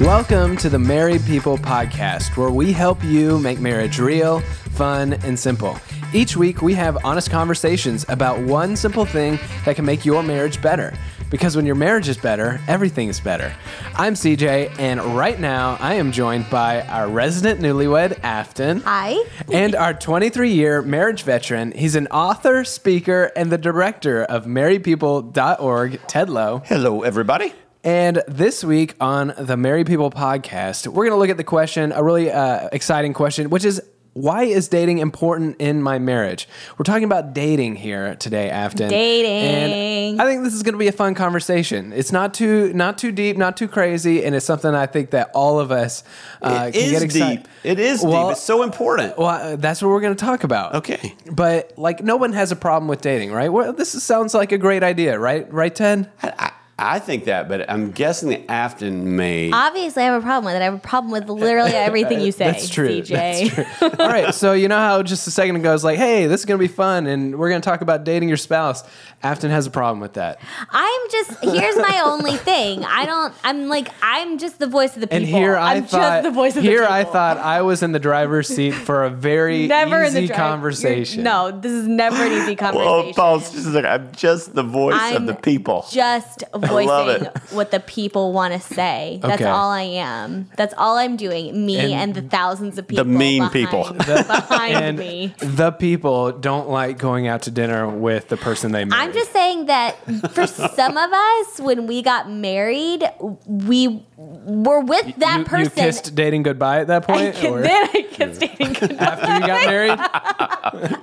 Welcome to the Married People Podcast, where we help you make marriage real, fun, and simple. Each week, we have honest conversations about one simple thing that can make your marriage better. Because when your marriage is better, everything is better. I'm CJ, and right now I am joined by our resident newlywed, Afton. Hi. and our 23 year marriage veteran. He's an author, speaker, and the director of marriedpeople.org, Ted Lowe. Hello, everybody. And this week on the Married People podcast, we're going to look at the question, a really uh, exciting question, which is why is dating important in my marriage? We're talking about dating here today, Afton. Dating. And I think this is going to be a fun conversation. It's not too not too deep, not too crazy, and it's something I think that all of us uh, It can get excited. deep. It is Well- deep. It's so important. Well, uh, that's what we're going to talk about. Okay. But like, no one has a problem with dating, right? Well, this sounds like a great idea, right? Right, Ted? I, I think that, but I'm guessing that Afton may. Obviously, I have a problem with it. I have a problem with literally everything you say. That's true. CJ. That's true. All right. So you know how just a second ago I was like, "Hey, this is going to be fun, and we're going to talk about dating your spouse." Afton has a problem with that, I'm just here's my only thing. I don't. I'm like I'm just the voice of the people. and here I am thought, just the voice of here the people. I thought I was in the driver's seat for a very never easy in the drive- conversation. You're- No, this is never an easy conversation. well, Paul's just like, I'm just the voice I'm of the people. Just love voicing it. what the people want to say. That's Okay. all I am. That's all I'm doing. Me And and, the thousands of people. The mean behind, people. behind and me. the people don't like going out to dinner with the person they married. I'm just saying that for some of us, when we got married, we were with that you, person. You kissed dating goodbye at that point, kid- or then I kissed dating goodbye. after you got married.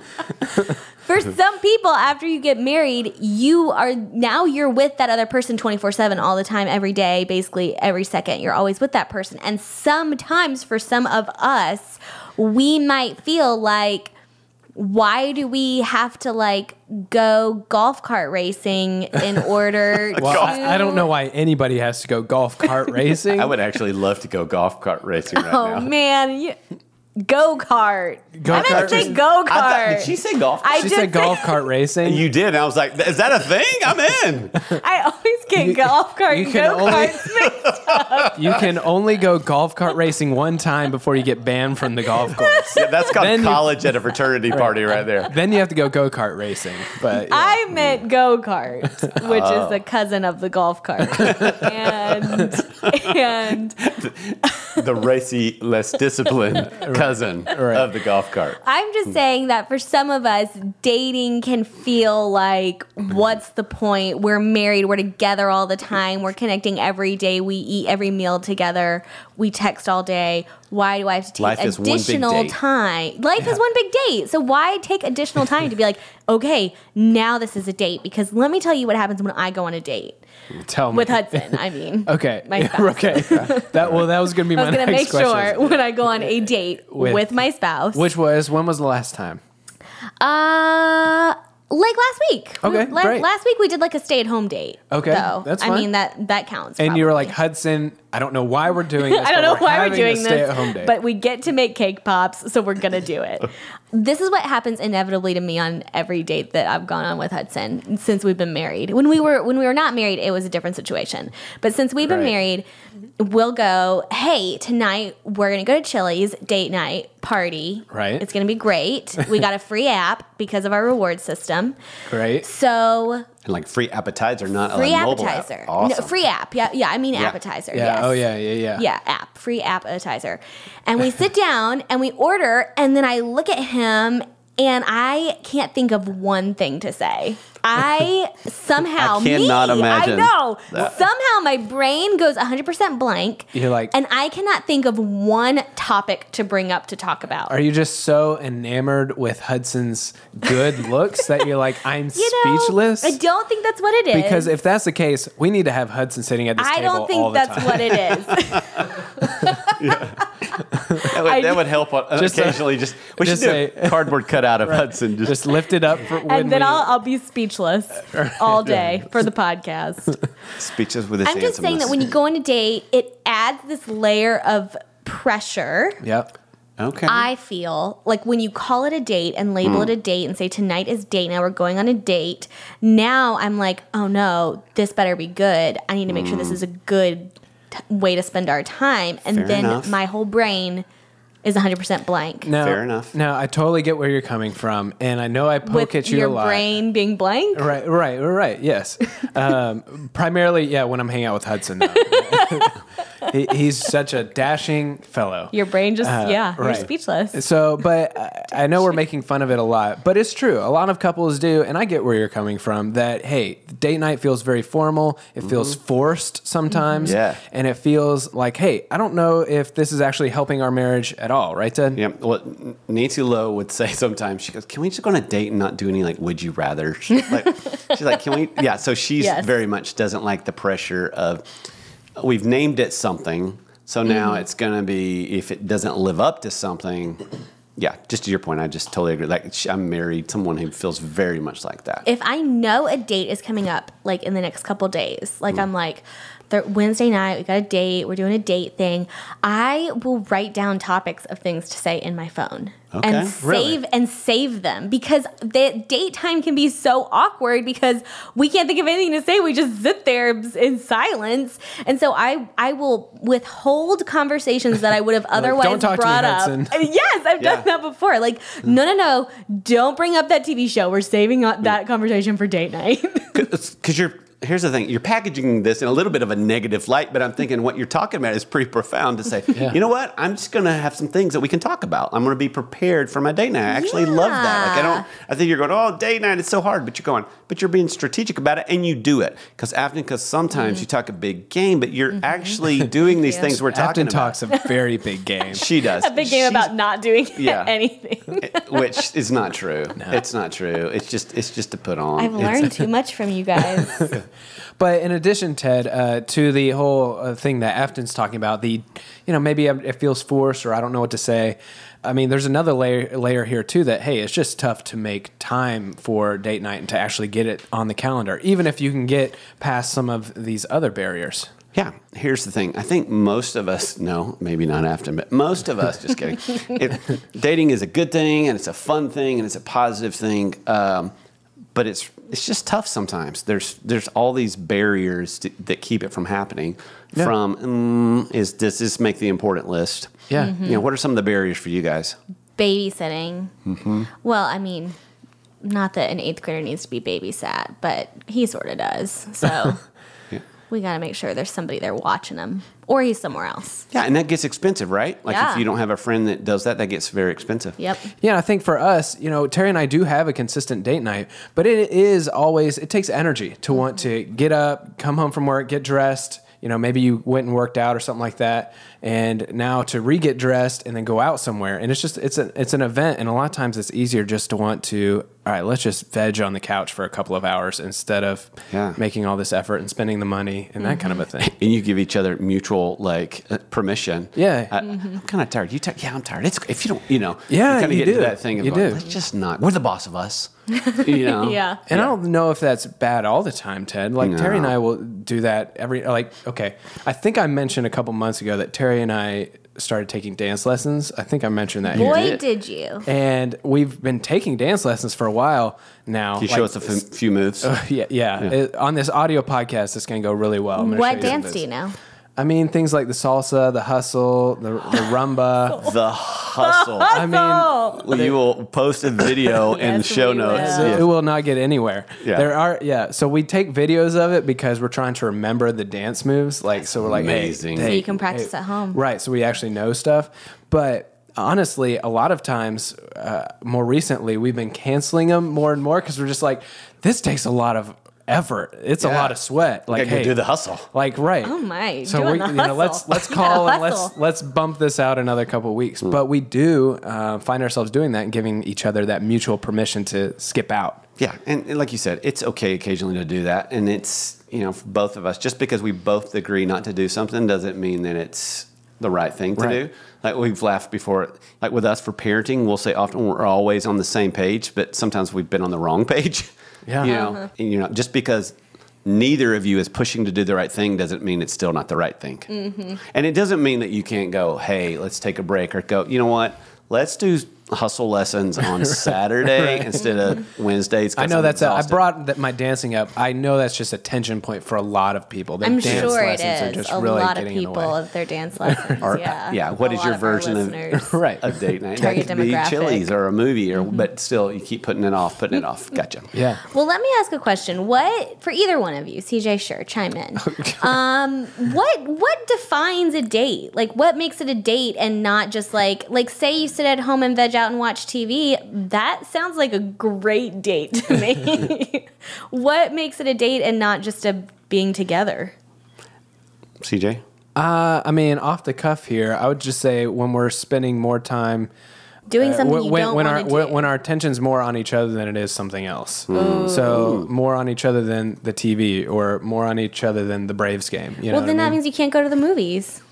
For some people, after you get married, you are now you're with that other person 24 7 all the time, every day, basically every second. You're always with that person. And sometimes for some of us, we might feel like, why do we have to like go golf cart racing in order Well, to I, I don't know why anybody has to go golf cart racing. I would actually love to go golf cart racing right Oh now. man, you, go kart. I Go-kart meant to say racing. go kart. did she say golf? I she just said golf cart racing. you did. And I was like, is that a thing? I'm in. I always get You- golf cart you and can go only- karts mixed You can only go golf cart racing one time before you get banned from the golf course. Yeah, that's called Then you- college at a fraternity party right there. then you have to go go kart racing. But yeah. I meant go kart, which Oh. is the cousin of the golf cart, and and The racy, less disciplined cousin Right. of the golf cart. I'm just saying that for some of us, dating can feel like, what's the point? We're married, we're together all the time, we're connecting every day, we eat every meal together, we text all day. Why do I have to take Life is one big additional time? Life is one big date. So why take additional time to be like, okay, now this is a date? Because let me tell you what happens when I go on a date tell me with Hudson. I mean, Okay. my spouse. okay. That well, that was going to be I my was gonna next make question. sure when I go on a date With- with, my spouse. Which was when was the last time? Uh, like last week. Okay, La- great. Last week we did like a stay-at-home date. Okay, though. that's I fine. mean that that counts. And you were like probably. Hudson. I don't know why we're doing this. I don't know we're why we're doing this, but we get to make cake pops, so we're gonna do it. this is what happens inevitably to me on every date that I've gone on with Hudson since we've been married. When we were when we were not married, it was a different situation. But since we've been Right. married, we'll go. Hey, tonight we're gonna go to Chili's date night party. Right. It's gonna be great. we got a free app because of our reward system. Great. So And like free appetizer, not free a mobile app. appetizer. Awesome. No, free app. Yeah, yeah. I mean appetizer. Yeah. Yes. Oh yeah. Yeah. Yeah. Yeah, app, free appetizer. And we sit down and we order, and then I look at him and I can't think of one thing to say. I somehow I cannot me, imagine I know. that. Somehow my brain goes 100% blank. You're like- and I cannot think of one topic to bring up to talk about. Are you just so enamored with Hudson's good looks that you're like, I'm You know, speechless? I don't think that's what it is. Because if that's the case, we need to have Hudson sitting at this I table don't think the that's time. what it is. That would, I- that would help on, Just, occasionally. just we just should do say- a cardboard cutout of Hudson. Just, Just lift it up for when and then we, I'll, I'll be speechless all day for the podcast. speeches with his I'm just saying that when you go on a date, it adds this layer of pressure. Yep. okay, I feel like when you call it a date and label Hmm. it a date and say tonight is date now we're going on a date. Now I'm like, oh no, this better be good. I need to make sure Hmm. this is a good t- way to spend our time, and Fair then enough. my whole brain is 100% blank. No, Fair enough. No, I totally get where you're coming from, and I know I poke with at you your a lot. brain being blank. Right, right, right. Yes. Um, primarily, yeah. When I'm hanging out with Hudson, he, he's such a dashing fellow. Your brain just, Uh, yeah, you're right. speechless. So, but I- I know we're making fun of it a lot, but it's true. A lot of couples do, and I get where you're coming from. That hey, date night feels very formal. It feels forced sometimes, Yeah. and it feels like hey, I don't know if this is actually helping our marriage at all, right, Ted? Yeah, what Nancy Lowe would say sometimes, she goes, "Can we just go on a date and not do any like would you rather?" Like, she's like, "Can we?" Yeah, so she's Yes. very much doesn't like the pressure of we've named it something, so now Mm-hmm. it's gonna be if it doesn't live up to something. Yeah, just to your point, I just totally agree. Like I'm married, someone who feels very much like that. if I know a date is coming up, like in the next couple days, like I'm like, th- Wednesday night, we got a date, we're doing a date thing. I will write down topics of things to say in my phone Okay. and save Really? and save them because the date time can be so awkward because we can't think of anything to say. We just sit there in silence, and so I I will withhold conversations that I would have otherwise "Don't talk to me, brought up. Hudson." Yes, I've done that before. Like, no, no, no, don't bring up that TV show. We're saving up mm. that conversation for date night. because uh, you're here's the thing. You're packaging this in a little bit of a negative light but i'm thinking what you're talking about is pretty profound to say you know what? I'm just going to have some things that we can talk about. I'm going to be prepared for my date night. I actually love that. Like i don't i think you're going oh date night it's so hard but you're going but you're being strategic about it and you do it. Because often because sometimes mm-hmm. you talk a big game but you're mm-hmm. actually doing these things we're talking about. Afton about. talks a very big game. she does. A big game She's- about not doing Yeah. anything. which is not true. It's not true. It's just it's just to put on. I've It's- learned too much from you guys. But in addition, Ted, uh, to the whole uh, thing that Afton's talking about, the, you know, maybe it feels forced or I don't know what to say. I mean, there's another layer, layer here too that, hey, it's just tough to make time for date night and to actually get it on the calendar, even if you can get past some of these other barriers. Yeah, here's the thing. I think most of us, no, maybe not Afton, but most of us, just kidding. It, dating is a good thing and it's a fun thing and it's a positive thing, um, but it's it's just tough sometimes. There's there's all these barriers to, that keep it from happening. Yeah. From mm, is does this make the important list? Yeah. Mm-hmm. You know, what are some of the barriers for you guys? Babysitting. Well, I mean, not that an eighth grader needs to be babysat, but he sort of does. So we got to make sure there's somebody there watching him, or he's somewhere else. Yeah, and that gets expensive, right? Like Yeah. if you don't have a friend that does that, that gets very expensive. Yep. Yeah, I think for us, you know, Terry and I do have a consistent date night, but it is always it takes energy to want to get up, come home from work, get dressed. You know, maybe you went and worked out or something like that, and now to re-get dressed and then go out somewhere, and it's just it's an it's an event, and a lot of times it's easier just to want to all right, let's just veg on the couch for a couple of hours instead of Yeah. making all this effort and spending the money and that kind of a thing. and you give each other mutual like uh, permission. Yeah. I, I'm kind of tired. You tired? Yeah, I'm tired. It's if you don't, you know. Yeah, kind of you get into do. that thing of You going, do. let's just not. We're the boss of us. You know. Yeah. And I don't know if that's bad all the time, Ted. Like Terry and I will do that every like okay. I think I mentioned a couple months ago that Terry and I started taking dance lessons. I think I mentioned that here. Boy, did. did you. And we've been taking dance lessons for a while now. Can you show us a f- few moves? yeah, yeah. It- on this audio podcast, it's going to go really well. I'm What dance do you know? I mean, things like the salsa, the hustle, the, the rumba. the hustle. I mean, Well, you will post a video in the show we notes. will. it, Yeah. it will not get anywhere. Yeah. There are yeah. So we take videos of it because we're trying to remember the dance moves. Like so, we're like amazing. hey, So you can practice at home. Right. So we actually know stuff. But honestly, a lot of times, uh, more recently, we've been canceling them more and more because we're just like, this takes a lot of effort. It's a lot of sweat. Like, Gotta hey, do the hustle. Like right. Oh my, So we, the you know, let's let's call and let's let's bump this out another couple of weeks. But we do uh, find ourselves doing that and giving each other that mutual permission to skip out. Yeah, and, and like you said, it's okay occasionally to do that, and it's you know for both of us. Just because we both agree not to do something doesn't mean that it's the right thing to Right. do. Like we've laughed before, like with us for parenting, we'll say often we're always on the same page, but sometimes we've been on the wrong page. Yeah. you know, uh-huh. and you know, just because neither of you is pushing to do the right thing doesn't mean it's still not the right thing. Mm-hmm. And it doesn't mean that you can't go, hey, let's take a break, or go, you know what, let's do hustle lessons on Saturday instead of Wednesdays. 'cause I know I'm that's. A, I brought that, my dancing up. I know that's just a tension point for a lot of people. Their I'm dance sure it lessons are just A really lot of getting in the people way. with their dance lessons. Or, yeah. yeah. What A is your of version of right. a date night? Target that could be. Chili's or a movie, or but still you keep putting it off, putting it off. Gotcha. Yeah. Well, let me ask a question. What for either one of you, CJ? Sure, chime in. um, what what defines a date? Like, what makes it a date and not just like like say you sit at home and veg out and watch TV? That sounds like a great date to me. what makes it a date and not just a being together? CJ. Uh, I mean, off the cuff here, I would just say when we're spending more time Doing something when, you when, don't when our do. when, when our attention's more on each other than it is something else. Mm. So more on each other than the TV, or more on each other than the Braves game. You know well, what then that mean? means you can't go to the movies.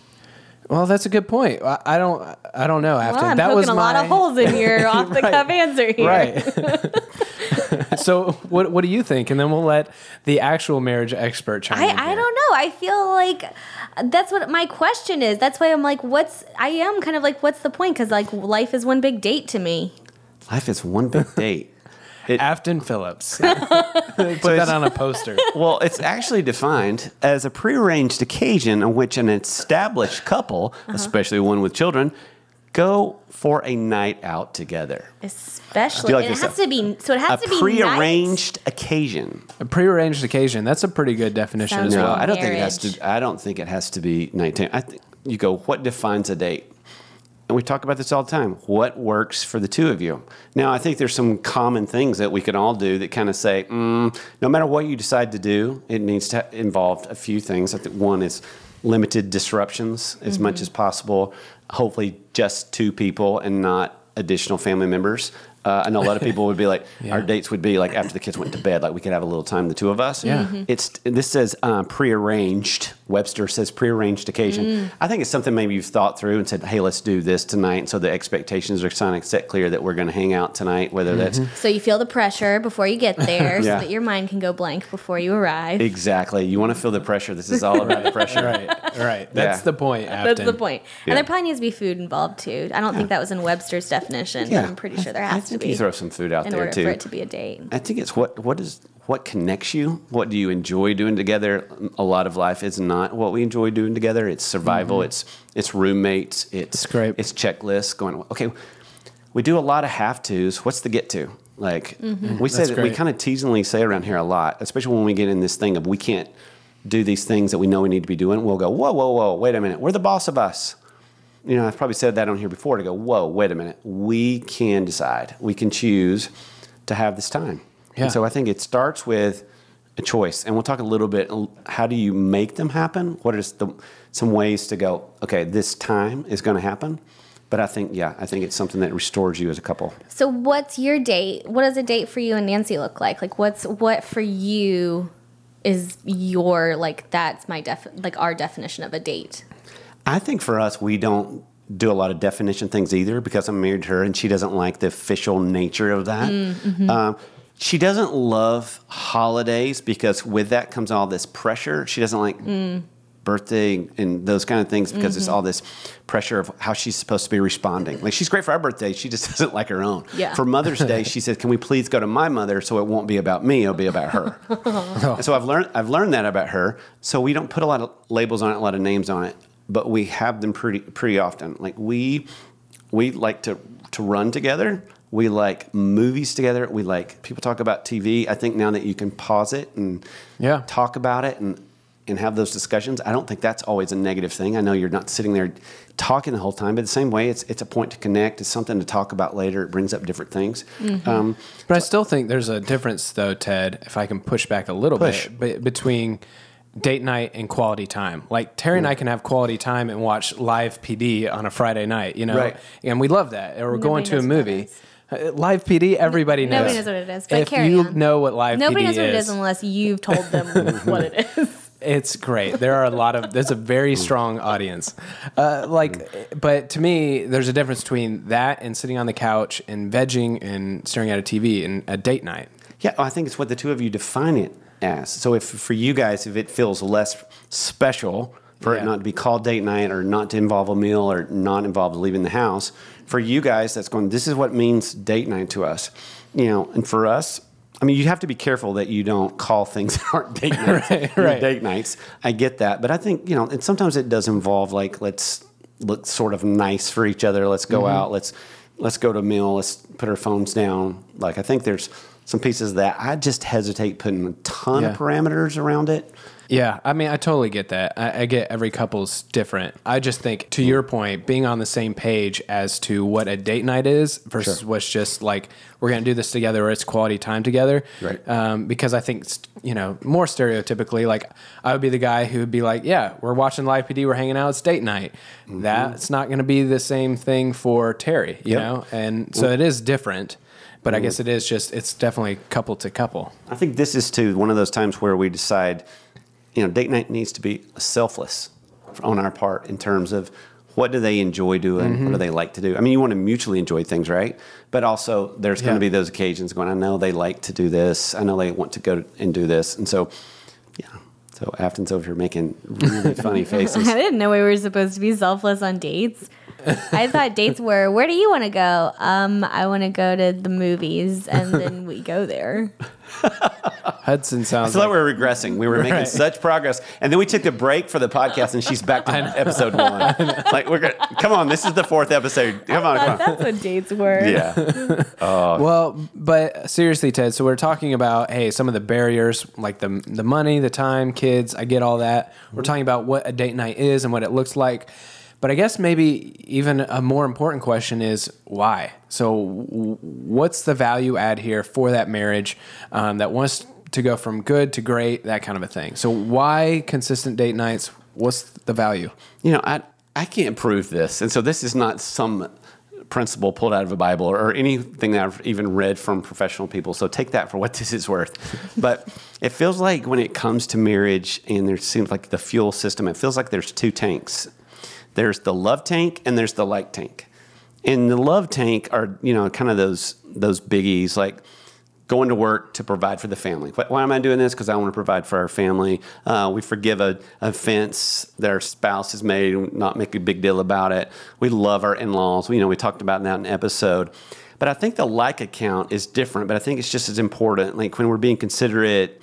Well, that's a good point. I, I don't. I don't know. After Well, I'm that poking was a lot of holes in your off the cuff answer here. Right. so what what do you think? And then we'll let the actual marriage expert chime I, in. I don't know. I feel like that's what my question is. That's why I'm like, what's, I am kind of like, what's the point? Because like life is one big date to me. Life is one big date. It, Afton Phillips. Put that on a poster. well, it's actually defined as a prearranged occasion on which an established couple, Uh-huh. especially one with children, go for a night out together. Especially, like it has stuff? to be, so it A has to be prearranged occasion. A prearranged occasion. That's a pretty good definition Sounds as well. like I don't think it has to. I don't think it has to be nighttime. I think you go. What defines a date? And we talk about this all the time. What works for the two of you? Now, I think there's some common things that we can all do that kind of say, mm, no matter what you decide to do, it needs to involve a few things. I think one is limited disruptions as Mm-hmm. much as possible. Hopefully, just two people and not additional family members. Uh, I know a lot of people would be like, our dates would be like after the kids went to bed, like we could have a little time, the two of us. Yeah. Mm-hmm. Mhm. It's this says um, prearranged. Webster says prearranged occasion. Mm. I think it's something maybe you've thought through and said, "Hey, let's do this tonight." So the expectations are kind of set clear that we're going to hang out tonight. Whether that's So you feel the pressure before you get there Yeah. so that your mind can go blank before you arrive. exactly, you want to feel the pressure. This is all about the pressure. Right, right. That's Yeah. the point. That's the point. Yeah. And there probably needs to be food involved too. I don't think that was in Webster's definition. Yeah. I'm pretty sure there I has to be you throw some food out in there order too. for it to be a date. I think it's what what is what connects you. What do you enjoy doing together? A lot of life is not what we enjoy doing together. It's survival. Mm-hmm. It's it's roommates. It's It's great. It's checklists. Going okay. We do a lot of have tos. What's the get to? Like mm-hmm. we say That's that we kind of teasingly say around here a lot, especially when we get in this thing of we can't do these things that we know we need to be doing. We'll go whoa whoa whoa wait a minute. We're the boss of us. You know, I've probably said that on here before to go, whoa, wait a minute. We can decide. We can choose to have this time. Yeah. And so I think it starts with a choice. And we'll talk a little bit how do you make them happen? What are the, some ways to go, okay, this time is going to happen? But I think, yeah, I think it's something that restores you as a couple. So what's your date? What does a date for you and Nancy look like? Like what's what for you is your like that's my def like our definition of a date. I think for us, we don't do a lot of definition things either because I'm married to her and she doesn't like the official nature of that. Um, she doesn't love holidays because with that comes all this pressure. She doesn't like mm. birthday and those kind of things because it's mm-hmm. all this pressure of how she's supposed to be responding. Like she's great for our birthday, she just doesn't like her own. Yeah. For Mother's Day, she said, "Can we please go to my mother so it won't be about me, it'll be about her." And so I've learned I've learned that about her. So we don't put a lot of labels on it, a lot of names on it, but we have them pretty pretty often. Like we we like to to run together. We like movies together. We like people talk about TV. I think now that you can pause it and Yeah. talk about it and and have those discussions. I don't think that's always a negative thing. I know you're not sitting there talking the whole time, but the same way, it's it's a point to connect. It's something to talk about later. It brings up different things. Um, But I still think there's a difference, though, Ted, if I can push back a little Push. bit, be- between date night and quality time. Like Terry and I can have quality time and watch live PD on a Friday night, you know, Right. and we love that. Or we're going to a knows what that movie. is. Uh, Live PD, everybody knows. Nobody knows what it is, but if carry you on. know what live Nobody PD knows what it is, is unless you've told them what it is. It's great. There are a lot of. There's a very strong audience. Uh, like, but to me, there's a difference between that and sitting on the couch and vegging and staring at a TV and a date night. Yeah, I think it's what the two of you define it as. So if for you guys, if it feels less special for Yeah. it not to be called date night or not to involve a meal or not involve leaving the house, for you guys that's going, this is what means date night to us. You know, and for us, I mean, you have to be careful that you don't call things that aren't date nights. Right, right. Date nights. I get that, but I think you know, and sometimes it does involve like let's look sort of nice for each other. Let's go mm-hmm. out. Let's let's go to a meal. Let's put our phones down. Like I think there's some pieces that I just hesitate putting a ton Yeah. of parameters around it. Yeah, I mean, I totally get that. I, I get every couple's different. I just think, to your point, being on the same page as to what a date night is versus what's just like we're going to do this together or it's quality time together. Right. Um, because I think, you know, more stereotypically, like I would be the guy who would be like, yeah, we're watching live PD, we're hanging out, it's date night. That's not going to be the same thing for Terry, you Yep. know? And so it is different. But I guess it is just, it's definitely couple to couple. I think this is too one of those times where we decide, you know, date night needs to be selfless on our part in terms of what do they enjoy doing, what do mm-hmm. they like to do. I mean, you want to mutually enjoy things, right? But also, there's going to be those occasions going. I know they like to do this. I know they want to go and do this, and so, yeah. So Afton's over here making really funny faces. I didn't know we were supposed to be selfless on dates. I thought dates were where do you want to go? Um, I want to go to the movies, and then we go there. Hudson I sounds feel like like, we're regressing. We were making Right. such progress, and then we took a break for the podcast, and she's back to episode one. like we're gonna come on. This is the fourth episode. Come on, come thought on. that's what dates were. Yeah. Well, but seriously, Ted. So we're talking about hey, some of the barriers, like the the money, the time, kids. I get all that. We're talking about what a date night is and what it looks like. But I guess maybe even a more important question is why. So, what's the value add here for that marriage um, that wants to go from good to great, that kind of a thing? So, why consistent date nights? What's the value? You know, I I can't prove this, and so this is not some principle pulled out of a Bible or anything that I've even read from professional people. So take that for what this is worth. but it feels like when it comes to marriage, and there seems like the fuel system, it feels like there's two tanks. There's the love tank and there's the like tank. And the love tank are you know kind of those those biggies like going to work to provide for the family. Why- am I doing this? Because I want to provide for our family. Uh, we forgive a offense that our spouse has made and not make a big deal about it. We love our in-laws. We, you know, we talked about that in an episode. But I think the like account is different, but I think it's just as important. Like when we're being considerate,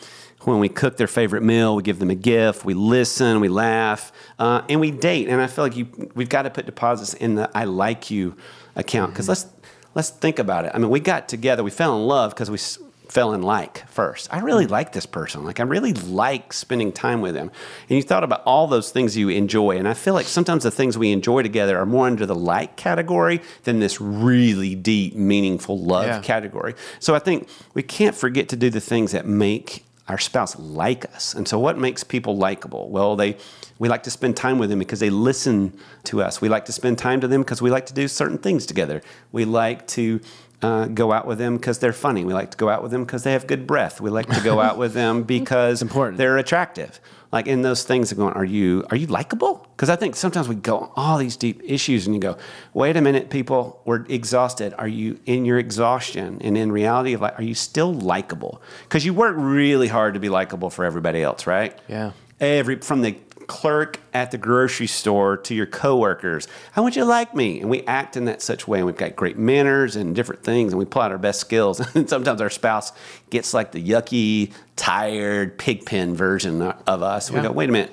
when we cook their favorite meal, we give them a gift, we listen, we laugh, uh, and we date. And I feel like you, we've got to put deposits in the "I like you" account because let's let's think about it. I mean, we got together, we fell in love because we s- fell in like first. I really like this person. Like I really like spending time with them. And you thought about all those things you enjoy, and I feel like sometimes the things we enjoy together are more under the like category than this really deep, meaningful love Yeah. category. So I think we can't forget to do the things that make our spouse like us. And so what makes people likable? Well, they we like to spend time with them because they listen to us. We like to spend time to them because we like to do certain things together. We like to uh, go out with them because they're funny. We like to go out with them because they have good breath. We like to go out with them because important. they're attractive. Like in those things of going, are you are you likable? Because I think sometimes we go on all these deep issues and you go, wait a minute, people, we're exhausted. Are you in your exhaustion? And in reality of like, are you still likable? Because you work really hard to be likable for everybody else, right? Yeah. Every from the clerk at the grocery store to your coworkers. I want you like me. And we act in that such way. And we've got great manners and different things, and we pull out our best skills. And sometimes our spouse gets like the yucky, tired, pigpen version of us. We Yeah. go, wait a minute.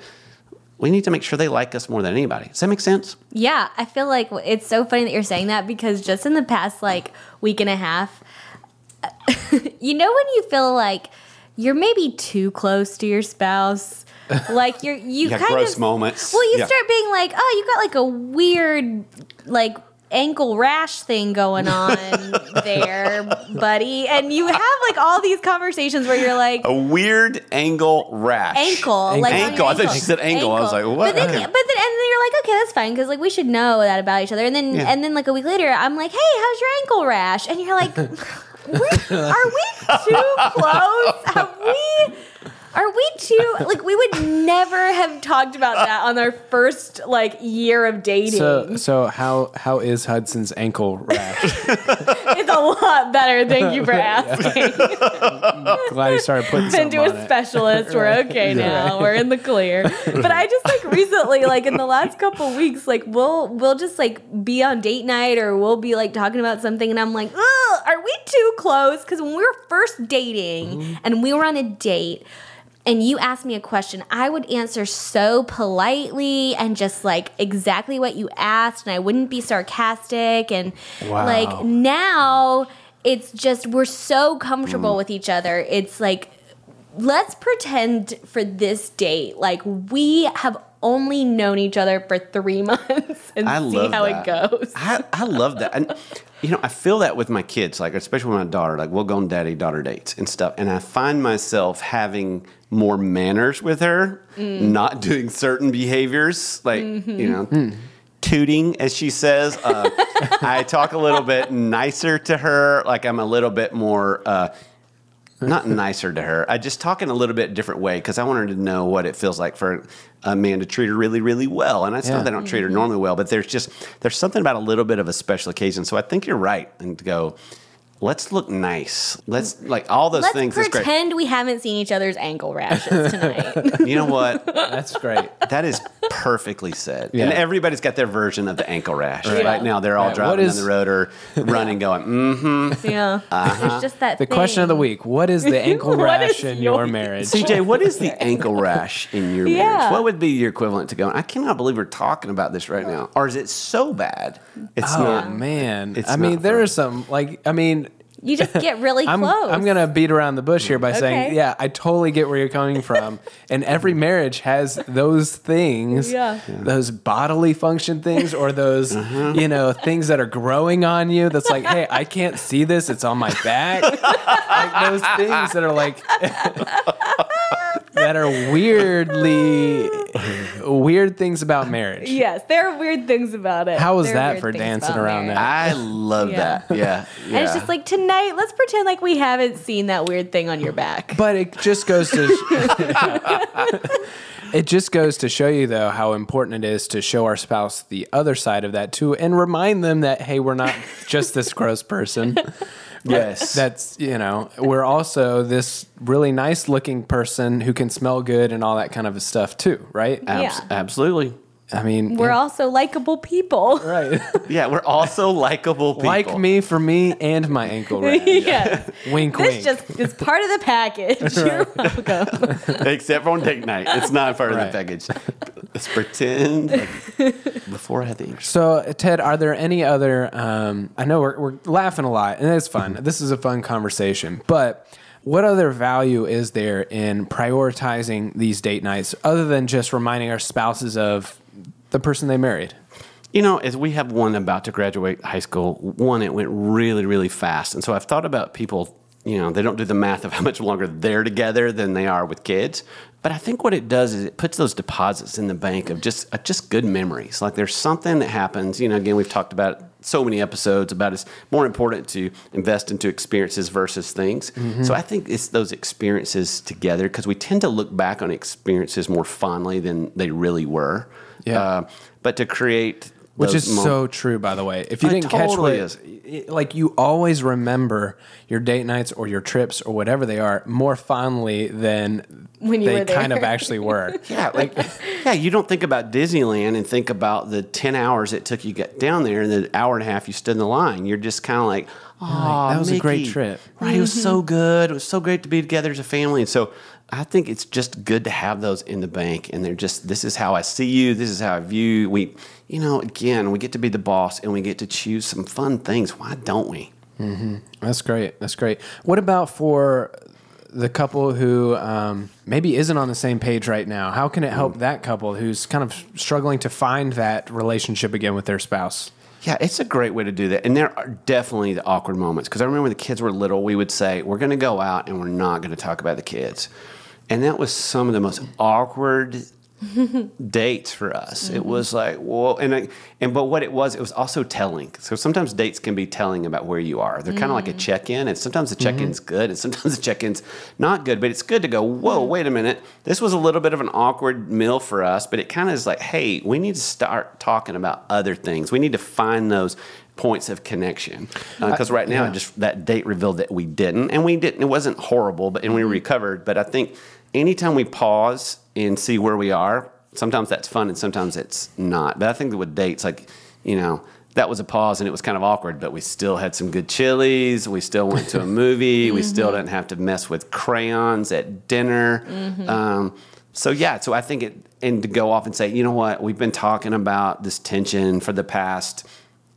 We need to make sure they like us more than anybody. Does that make sense? Yeah, I feel like it's so funny that you're saying that because just in the past like week and a half, you know when you feel like you're maybe too close to your spouse, like you're you got kind gross of moments. Well, you Yeah. start being like, oh, you got like a weird like ankle rash thing going on there, buddy, and you have like all these conversations where you're like. A weird angle rash. Ankle, like on your Ankle. I thought she said ankle. I was like, what? But then, Okay. but then, and then you're like, okay, that's fine because like we should know that about each other. And then, Yeah. and then like a week later, I'm like, hey, how's your ankle rash? And you're like, we, are we too close? Have we? Are we too like we would never have talked about that on our first like year of dating. So, so how how is Hudson's ankle rash? it's a lot better. Thank you for asking. Glad he started putting Been to a it. specialist. We're okay now. We're in the clear. But I just like recently, like in the last couple weeks, like we'll we'll just like be on date night or we'll be like talking about something, and I'm like, are we too close? Because when we were first dating mm-hmm. and we were on a date. And you asked me a question, I would answer so politely and just like exactly what you asked, and I wouldn't be sarcastic. And Wow. like now, it's just we're so comfortable mm. with each other. It's like let's pretend for this date like we have only known each other for three months and I see how that. it goes. I, I love that. And, you know, I feel that with my kids, like, especially with my daughter. Like, we'll go on daddy daughter dates and stuff. And I find myself having more manners with her, Mm. not doing certain behaviors, like, Mm-hmm. you know. Tooting, as she says, uh, I talk a little bit nicer to her. Like I'm a little bit more, uh, not nicer to her. I just talk in a little bit different way because I want her to know what it feels like for a man to treat her really, really well. And it's Yeah. not that I don't treat her normally well, but there's just there's something about a little bit of a special occasion. So I think you're right, and to go, let's look nice. Let's like all those Let's things. is great. pretend we haven't seen each other's ankle rashes tonight. You know what? That's great. That is perfectly said. Yeah. And everybody's got their version of the ankle rash. Right. Right, now, they're all Right. driving What is- down the road or running, going, mm-hmm. yeah, there's just that. The question of the week: What is the ankle rash in your yours? marriage? CJ, what is the ankle rash in your Yeah. marriage? What would be your equivalent to going, I cannot believe we're talking about this right now? Or is it so bad? It's Oh not. man! It's I mean, not there are some like I mean, You just get really I'm close. I'm gonna beat around the bush here by saying, yeah, I totally get where you're coming from, and every marriage has those things, Yeah. those bodily function things, or those Uh-huh. you know things that are growing on you. That's like, hey, I can't see this; it's on my back. like those things that are like that are weirdly weird things about marriage. Yes, there are weird things about it. How was There are that weird for things dancing about around marriage. that? I love Yeah. that. Yeah. yeah. And it's just like tonight, let's pretend like we haven't seen that weird thing on your back. But it just goes to it just goes to show you though how important it is to show our spouse the other side of that too and remind them that hey we're not just this gross person yes. that's you know we're also this really nice looking person who can smell good and all that kind of stuff too right Abs- Yeah. Absolutely. I mean We're yeah, also likable people. right Yeah, we're also likable people. like me for me and my ankle rash. yes. wink This wink just is part of the package. You're welcome. Except for on date night. It's not part Right. of the package. Let's pretend like before I had the interest. So, Ted, are there any other? Um, I know we're, we're laughing a lot, and it's fun. This is a fun conversation, but what other value is there in prioritizing these date nights other than just reminding our spouses of the person they married? You know, as we have one about to graduate high school, one, it went really, really fast. And so I've thought about people, you know, they don't do the math of how much longer they're together than they are with kids. But I think what it does is it puts those deposits in the bank of just uh, just good memories. Like there's something that happens. You know, again, we've talked about so many episodes about it's more important to invest into experiences versus things. So I think it's those experiences together because we tend to look back on experiences more fondly than they really were. Yeah. Uh, but to create Which is mo- so true, by the way. If you It didn't catch what totally it is. it- like you always remember your date nights or your trips or whatever they are more fondly than When you they were kind of actually were. Yeah, like yeah, you don't think about Disneyland and think about the ten hours it took you to get down there and the hour and a half you stood in the line. You're just kind of like, oh, that was a great trip." Right, it was so good. It was so great to be together as a family, and so. I think it's just good to have those in the bank, and they're just. This is how I see you. This is how I view you. we. You know, again, we get to be the boss, and we get to choose some fun things. Why don't we? That's great. That's great. What about for the couple who um, maybe isn't on the same page right now? How can it help that couple who's kind of struggling to find that relationship again with their spouse? Yeah, it's a great way to do that. And there are definitely the awkward moments. Because I remember when the kids were little, we would say, we're going to go out and we're not going to talk about the kids. And that was some of the most awkward dates for us. It mm-hmm. was like, whoa, and I, and but what it was, it was also telling. So sometimes dates can be telling about where you are. They're kind of like a mm-hmm. check in, and sometimes the mm-hmm. check in's good, and sometimes the check in's not good. But it's good to go, whoa, wait a minute. This was a little bit of an awkward meal for us, but it kind of is like, hey, we need to start talking about other things. We need to find those points of connection uh, because right now yeah. just that date revealed that we didn't and we didn't it wasn't horrible but and we recovered but i think anytime we pause and see where we are sometimes that's fun and sometimes it's not. But i think that with dates like you know that was a pause and it was kind of awkward but we still had some good chilies. We still went to a movie. We still didn't have to mess with crayons at dinner. Um, so yeah so i think it and to go off and say you know what? We've been talking about this tension for the past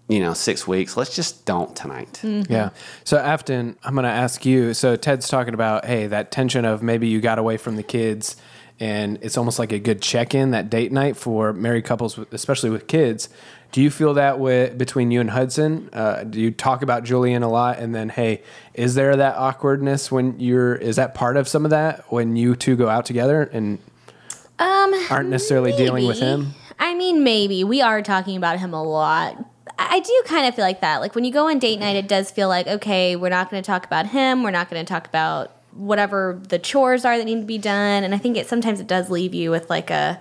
you know six weeks let's just don't tonight Yeah. So Afton, I'm going to ask you. So Ted's talking about, hey, that tension of maybe you got away from the kids, and it's almost like a good check-in that date night for married couples, especially with kids. Do you feel that way between you and Hudson? Uh, do you talk about Julian a lot? And then, hey, is there that awkwardness when you're? Is that part of some of that when you two go out together and Um, aren't necessarily dealing with him? I mean, maybe we are talking about him a lot. I do kind of feel like that. Like when you go on date night, it mm-hmm. does feel like okay, we're not going to talk about him. We're not going to talk about whatever the chores are that need to be done. And I think it sometimes it does leave you with like a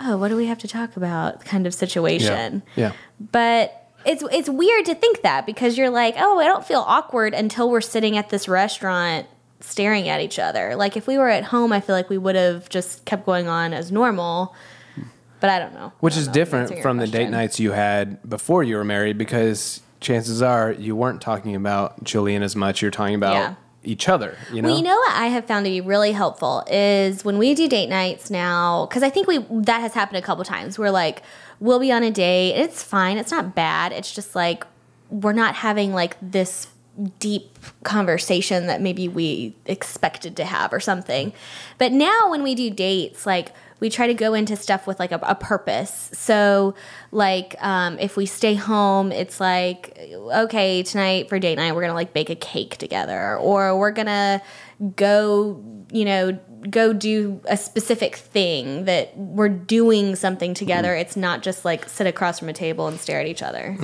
oh, what do we have to talk about kind of situation. Yeah. But it's it's weird to think that because you're like, oh, I don't feel awkward until we're sitting at this restaurant staring at each other. Like if we were at home, I feel like we would have just kept going on as normal. But I don't know. Which is don't know, different from the date nights you had before you were married because chances are you weren't talking about Julian as much. You're talking about Yeah. each other, you know? Well, you know what I have found to be really helpful is when we do date nights now, because I think we that has happened a couple times. We're like, we'll be on a date, and it's fine, it's not bad. It's just like we're not having like this deep conversation that maybe we expected to have or something. But now when we do dates, like we try to go into stuff with like a, a purpose. So like um, if we stay home, it's like okay tonight for date night we're gonna like bake a cake together, or we're gonna go you know go do a specific thing that we're doing something together. It's not just like sit across from a table and stare at each other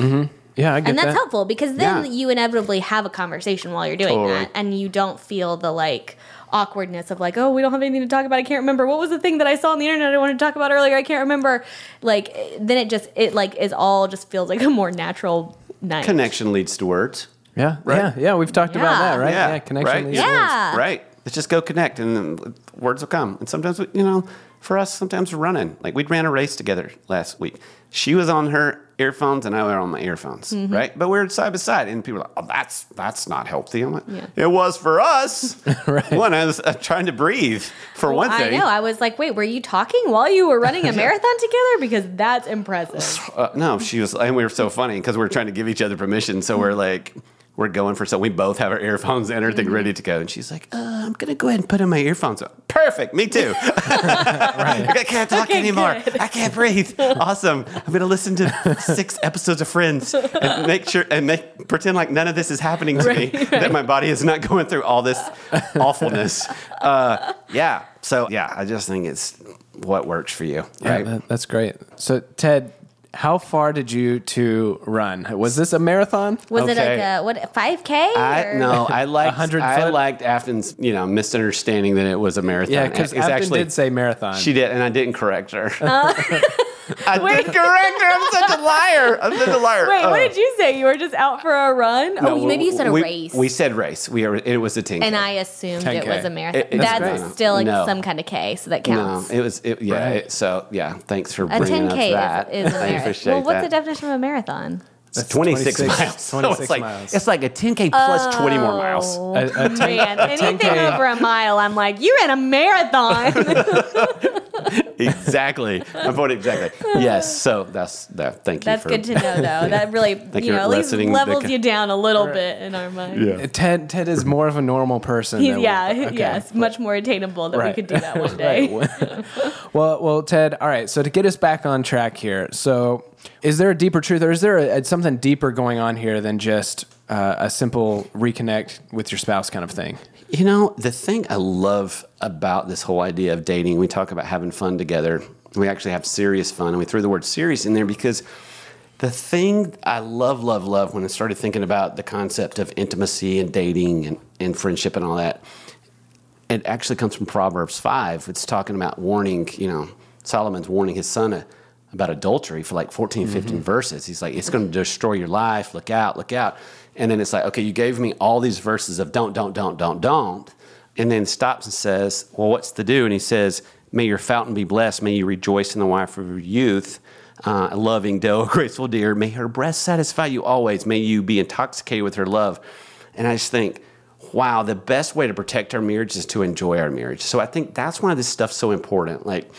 yeah, I get and that's that. helpful because then Yeah. you inevitably have a conversation while you're doing Totally. that and you don't feel the like awkwardness of like oh we don't have anything to talk about i can't remember what was the thing that i saw on the internet i wanted to talk about earlier i can't remember like then it just it like is all just feels like a more natural night connection leads to words Yeah, Right? yeah, yeah. We've talked about that, right? Yeah, connection. right? leads Yeah. to words. Yeah. Right. Let's just go connect and words will come. And sometimes, we, you know, for us, sometimes we're running. Like we ran a race together last week. She was on her earphones and I was on my earphones, Mm-hmm. right? But we are side by side and people are like, oh, that's, that's not healthy. I'm like, Yeah. it was for us. Right. One, I was uh, trying to breathe for one thing. I know. I was like, wait, were you talking while you were running a marathon together? Because that's impressive. Uh, no, she was, and we were so funny because we were trying to give each other permission. So we're like, we're going for so we both have our earphones and everything ready to go. And she's like, uh, I'm gonna go ahead and put in my earphones. Perfect, me too. Right. I can't talk Okay, anymore. good. I can't breathe. Awesome. I'm gonna listen to six episodes of Friends and make sure and make pretend like none of this is happening to me. That my body is not going through all this awfulness. Uh, yeah. So yeah, I just think it's what works for you, Yeah, right? that- that's great. So, Ted, how far did you two run? Was this a marathon? Was it like a what five k? I no, I liked 100 I foot? liked Afton's you know misunderstanding that it was a marathon. Yeah, because It's Afton did say marathon. she did, and I didn't correct her. Oh. I didn't correct her. I'm such a liar. I'm such a liar. Wait, Oh. what did you say? You were just out for a run? No, oh, maybe you said a we, race. We said race. We are. It was a 10. and I assumed it 10K. was a marathon. It- it's That's great. still like No. some kind of K, so that no, counts. it was. It, yeah. Right. it- so yeah. Thanks for a bringing 10K up that. is, is a I marathon. appreciate Well, what's that. the definition of a marathon? It's 26, 26 miles. So 26 it's like miles. it's like a 10k plus 20 more miles. Oh, A- a 10 man, anything 10K. over a mile, I'm like, you ran a marathon. exactly. My point exactly. Yes. So that's that. Thank you. That's for, good to know, though. That really, you you're know, at least lessening the levels co- you down a little bit in our mind. Yeah. Uh, Ted, Ted is more of a normal person. He's, than- yeah, okay. yes, much more attainable that we could do that one day. Right. well, well, Ted. All right. So to get us back on track here, so is there a deeper truth, or is there a, something deeper going on here than just uh, a simple reconnect with your spouse kind of thing? You know, the thing I love about this whole idea of dating, we talk about having fun together. We actually have serious fun, and we threw the word serious in there because the thing I love, love, love when I started thinking about the concept of intimacy and dating and, and friendship and all that, it actually comes from Proverbs 5. It's talking about warning, you know, Solomon's warning his son about adultery for like 14, 15 mm-hmm. verses. He's like, it's going to destroy your life. Look out, look out. And then it's like, okay, you gave me all these verses of don't, don't, don't, don't, don't. And then stops and says, well, what's to do? And he says, may your fountain be blessed. May you rejoice in the wife of your youth. Uh, loving doe, a graceful deer. May her breast satisfy you always. May you be intoxicated with her love. And I just think, wow, the best way to protect our marriage is to enjoy our marriage. So I think that's why this stuff's so important. Like,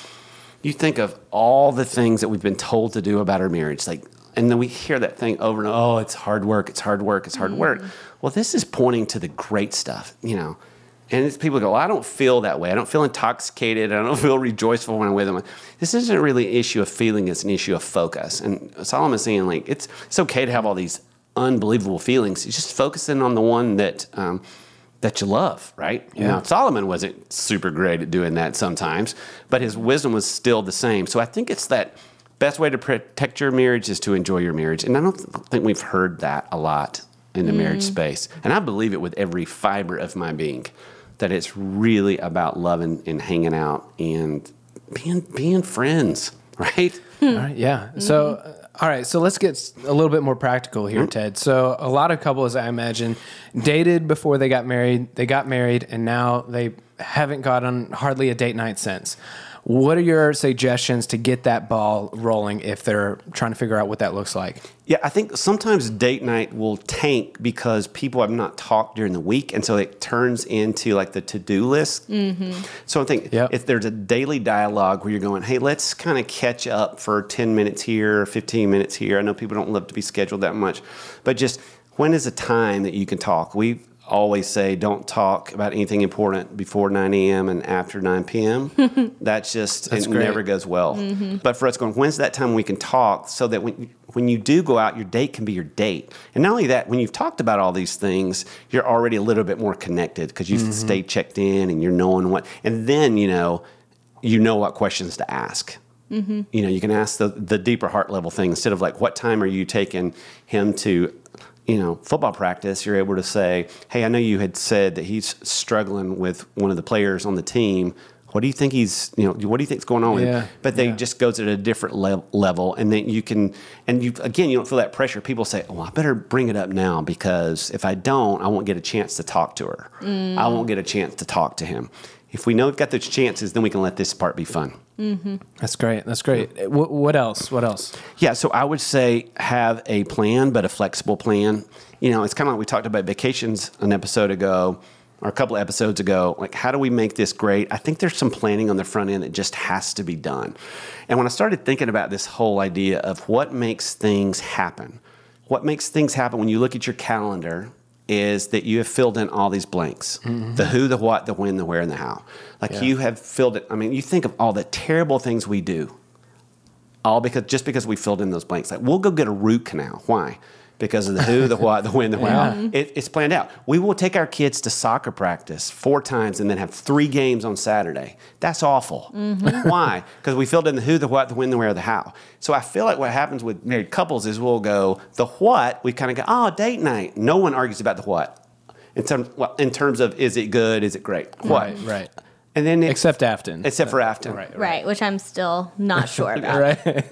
you think of all the things that we've been told to do about our marriage, like and then we hear that thing over and over, oh, it's hard work, it's hard work, it's hard mm work. Well, this is pointing to the great stuff, you know. And people go, well, I don't feel that way. I don't feel intoxicated. I don't feel rejoiceful when I'm with them. This isn't really an issue of feeling, it's an issue of focus. And Solomon's saying, like, it's, it's okay to have all these unbelievable feelings. You're just focusing on the one that, um, that you love, right? Yeah. Now, Solomon wasn't super great at doing that sometimes, but his wisdom was still the same. So I think it's that best way to protect your marriage is to enjoy your marriage. And I don't think we've heard that a lot in the mm. marriage space. And I believe it with every fiber of my being that it's really about loving and hanging out and being being friends, right? All right, yeah. Mm-hmm. So uh, all right, so let's get a little bit more practical here, mm-hmm. Ted. So, a lot of couples, I imagine, dated before they got married, they got married, and now they haven't gotten hardly a date night since. What are your suggestions to get that ball rolling if they're trying to figure out what that looks like? Yeah, I think sometimes date night will tank because people have not talked during the week, and so it turns into like the to-do list. Mm-hmm. So I think yep. if there's a daily dialogue where you're going, "Hey, let's kind of catch up for 10 minutes here, 15 minutes here." I know people don't love to be scheduled that much, but just when is a time that you can talk? We've always say don't talk about anything important before 9 a.m. and after 9 p.m. That's just That's it great. never goes well. Mm-hmm. But for us going, when's that time we can talk so that when when you do go out, your date can be your date. And not only that, when you've talked about all these things, you're already a little bit more connected because you've mm-hmm. stayed checked in and you're knowing what. And then you know you know what questions to ask. Mm-hmm. You know, you can ask the, the deeper heart level thing instead of like, what time are you taking him to you know, football practice, you're able to say, "Hey, I know you had said that he's struggling with one of the players on the team. What do you think he's, you know, what do you think's going on yeah. But they yeah. just goes at a different le- level, and then you can, and you again, you don't feel that pressure. People say, "Oh, I better bring it up now because if I don't, I won't get a chance to talk to her. Mm. I won't get a chance to talk to him." If we know we've got those chances, then we can let this part be fun. Mm-hmm. That's great. That's great. What, what else? What else? Yeah, so I would say have a plan, but a flexible plan. You know, it's kind of like we talked about vacations an episode ago or a couple episodes ago. Like, how do we make this great? I think there's some planning on the front end that just has to be done. And when I started thinking about this whole idea of what makes things happen, what makes things happen when you look at your calendar is that you have filled in all these blanks mm-hmm. the who, the what, the when, the where, and the how. Like yeah. you have filled it. I mean, you think of all the terrible things we do, all because just because we filled in those blanks. Like we'll go get a root canal. Why? Because of the who, the what, the when, the how. Yeah. It, it's planned out. We will take our kids to soccer practice four times and then have three games on Saturday. That's awful. Mm-hmm. Why? Because we filled in the who, the what, the when, the where, the how. So I feel like what happens with married couples is we'll go, the what, we kind of go, oh, date night. No one argues about the what. In, term, well, in terms of is it good, is it great? What? Right, right. And then except Afton. Except for Afton. Right, right. right, which I'm still not sure about. right.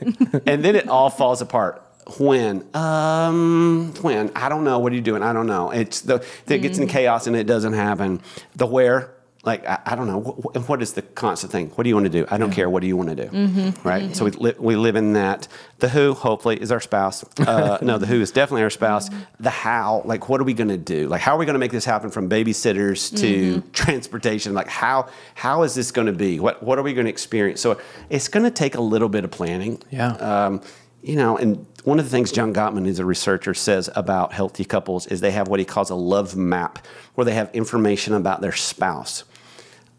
and then it all falls apart when? Um when? I don't know. What are you doing i don't know. It's the it gets in mm. chaos and it doesn't happen. The where like I, I don't know. What, what is the constant thing? What do you want to do? I don't care. What do you want to do? Mm-hmm. right? Mm-hmm. so we, li- we live in that. The who hopefully is our spouse. Uh, no the who is definitely our spouse. Mm-hmm. the how like what are we going to do? Like how are we going to make this happen from babysitters to mm-hmm. transportation? Like how how is this going to be? What what are we going to experience? So it's going to take a little bit of planning. Yeah. Um, you know, and one of the things John Gottman, who's a researcher, says about healthy couples is they have what he calls a love map, where they have information about their spouse.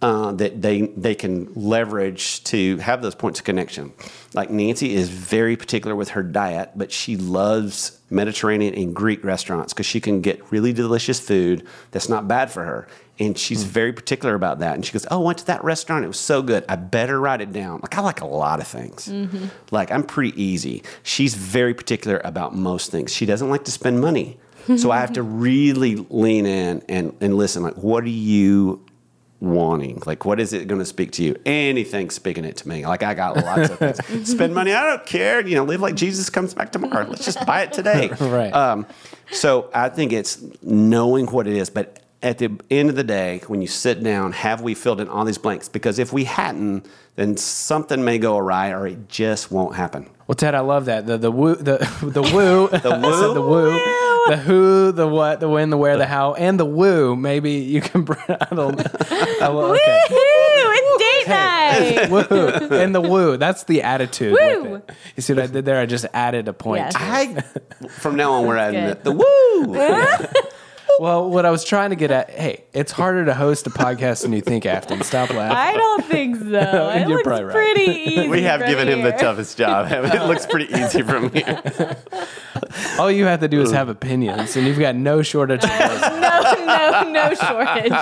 Uh, that they they can leverage to have those points of connection. Like Nancy is very particular with her diet, but she loves Mediterranean and Greek restaurants because she can get really delicious food that's not bad for her. And she's very particular about that. And she goes, "Oh, I went to that restaurant. It was so good. I better write it down." Like I like a lot of things. Like I'm pretty easy. She's very particular about most things. She doesn't like to spend money. so I have to really lean in and, and listen. Like, what are you wanting? Like, what is it going to speak to you? Anything speaking it to me. Like, I got lots of things. Spend money. I don't care. You know, live like Jesus comes back tomorrow. Let's just buy it today. Right. Um, so I think it's knowing what it is. But at the end of the day, when you sit down, have we filled in all these blanks? Because if we hadn't, then something may go awry or it just won't happen. Well, Ted, I love that. The the woo the the woo the woo? the woo the who the what the when the where the how and the woo. Maybe you can. br- I don't. I oh, will, okay. Woohoo! It's date night. woo and the woo. That's the attitude. Woo. You see what I did there? I just added a point. Yes. I, from now on, we're adding good. it. The woo. Well, what I was trying to get at, hey, it's harder to host a podcast than you think, Afton. Stop laughing. I don't think so. it You're looks probably right. pretty easy. We have from given him the here. toughest job. it looks pretty easy from here. All you have to do is have opinions, and you've got no shortage of those. No, no, no shortage.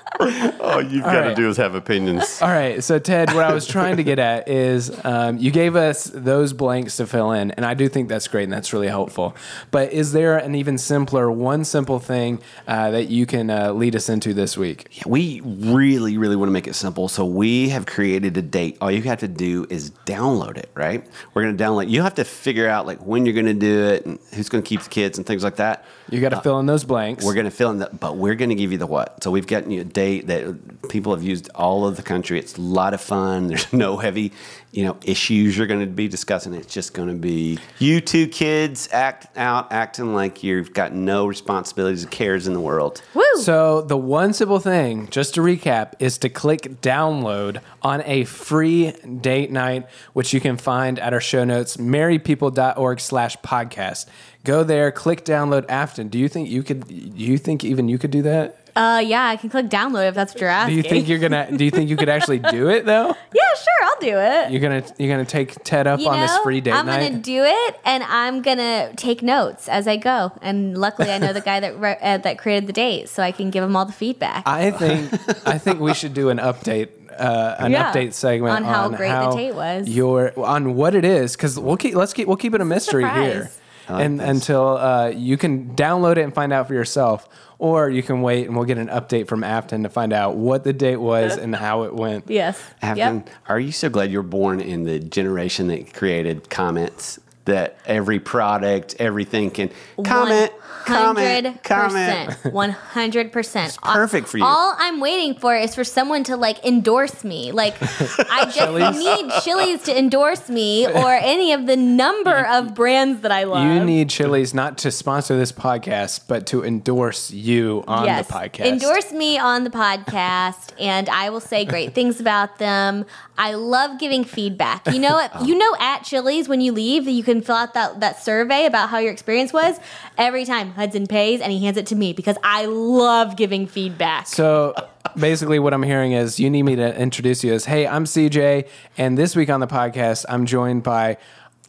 Oh, you've got right. to do is have opinions. All right. So, Ted, what I was trying to get at is um, you gave us those blanks to fill in, and I do think that's great and that's really helpful. But is there an even simpler, one simple thing uh, that you can uh, lead us into this week? We really, really want to make it simple. So we have created a date. All you have to do is download it, right? We're going to download. You have to figure out like when you're going to do it and who's going to keep the kids and things like that. You got to fill in those blanks. We're going to fill in that, but we're going to give you the what. So we've gotten you a date that people have used all over the country. It's a lot of fun. There's no heavy, you know, issues you're going to be discussing. It's just going to be you two kids act out, acting like you've got no responsibilities or cares in the world. Woo! So the one simple thing, just to recap, is to click download on a free date night, which you can find at our show notes, marriedpeople.org slash podcast. Go there, click download Afton. Do you think you could do you think even you could do that? Uh, yeah, I can click download if that's what you're asking. Do you think you're gonna do you think you could actually do it though? Yeah, sure, I'll do it. You're gonna you're gonna take Ted up You on this free date I'm night? gonna do it, and I'm gonna take notes as I go. And luckily, I know the guy that re- uh, that created the date, so I can give him all the feedback. I think I think we should do an update, uh, an Yeah, update segment on how great the date was. Your on what it is, because we'll keep let's keep we'll keep it a mystery surprise. here, like and until uh, you can download it and find out for yourself, or you can wait and we'll get an update from Afton to find out what the date was and how it went. yes. Afton, Yep. are you so glad you're born in the generation that created comments? That every product, everything can comment, comment, comment. One hundred percent. perfect for you. All I'm waiting for is for someone to like endorse me. Like I just need Chili's to endorse me or any of the number of brands that I love. You need Chili's not to sponsor this podcast, but to endorse you on yes. the podcast. Endorse me on the podcast, and I will say great things about them. I love giving feedback. You know what? Oh. You know at Chili's when you leave that you can fill out that, that survey about how your experience was. Every time Hudson pays and he hands it to me because I love giving feedback. So basically, what I'm hearing is you need me to introduce you as, hey, I'm CJ, and this week on the podcast, I'm joined by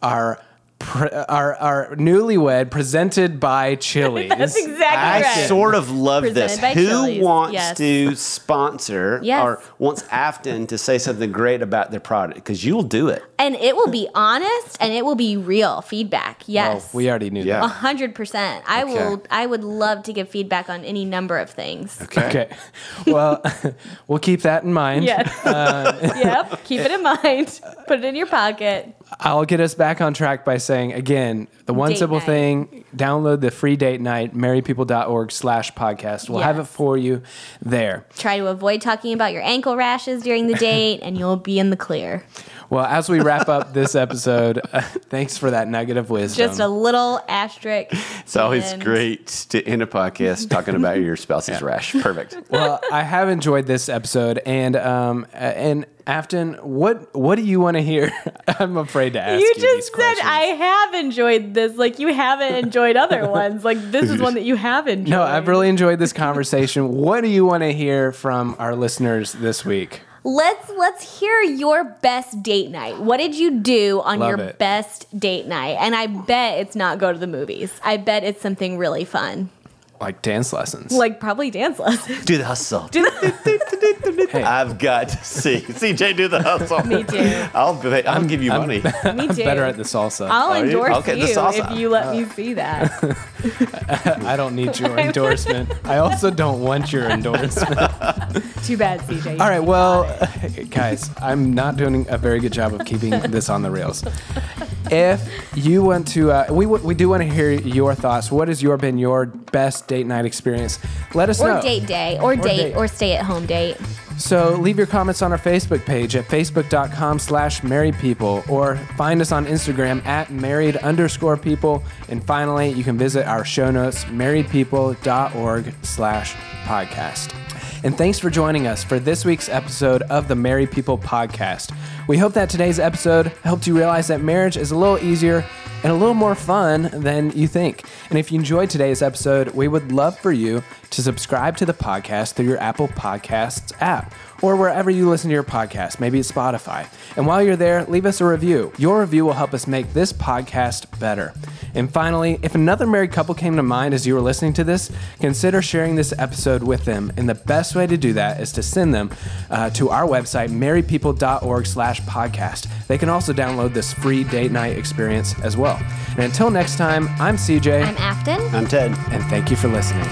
our. Pre- our our newlywed presented by Chili's. That's exactly I right. sort of love this. Presented by Who Chili's, wants yes. to sponsor Yes. or wants Afton to say something great about their product? Because you'll do it. and it will be honest and it will be real feedback. Yes. We already knew Yeah. A hundred percent. I Okay. will. I would love to give feedback on any number of things. that. Okay. Well, we'll keep that in mind. Yes. Uh, yep. Keep it in mind. Put it in your pocket. I'll get us back on track by saying again, the one Date simple night. thing, download the free date night, marriedpeople.org slash podcast. We'll have it for you there. Try to avoid talking about your ankle rashes during the date, and you'll be in the clear. Well, as we wrap up this episode, thanks for that nugget of wisdom. Just a little asterisk. It's always and- great to end a podcast talking about your spouse's rash. Perfect. well, I have enjoyed this episode, and um, uh, and Afton, what what do you want to hear? I'm afraid to ask you, You these just said questions. I have enjoyed this. Like you haven't enjoyed enjoyed other ones. Like this is one that you have enjoyed. No, I've really enjoyed this conversation. what do you want to hear from our listeners this week? Let's let's hear your best date night. What did you do on Love your it. best date night? And I bet it's not go to the movies. I bet it's something really fun. Like dance lessons. Like probably dance lessons. Do the hustle. Hey. I've got to see CJ do the hustle. Me too. I'll pay, I'll give you money. Me too. Better at the salsa. I'll Are you? endorse Okay, the you salsa. if you let me see that. I don't need your endorsement. I also don't want your endorsement. Too bad, CJ. All right, well, guys, I'm not doing a very good job of keeping this on the rails. If you want to, uh, we we do want to hear your thoughts. What has your been your best date night experience? Let us Or know. Or date day, or, date, date. or stay at home date. So leave your comments on our Facebook page at facebook.com slash married people or find us on Instagram at married underscore people. And finally, you can visit our show notes, marriedpeople.org slash podcast. And thanks for joining us for this week's episode of the Married People Podcast. We hope that today's episode helped you realize that marriage is a little easier and a little more fun than you think. And if you enjoyed today's episode, we would love for you to subscribe to the podcast through your Apple Podcasts app or wherever you listen to your podcast. Maybe it's Spotify. And while you're there, leave us a review. Your review will help us make this podcast better. And finally, if another married couple came to mind as you were listening to this, consider sharing this episode with them. And the best way to do that is to send them uh, to our website, marriedpeople.org slash podcast. They can also download this free date night experience as well. And until next time, I'm CJ, I'm Afton. I'm Ted. and thank you for listening.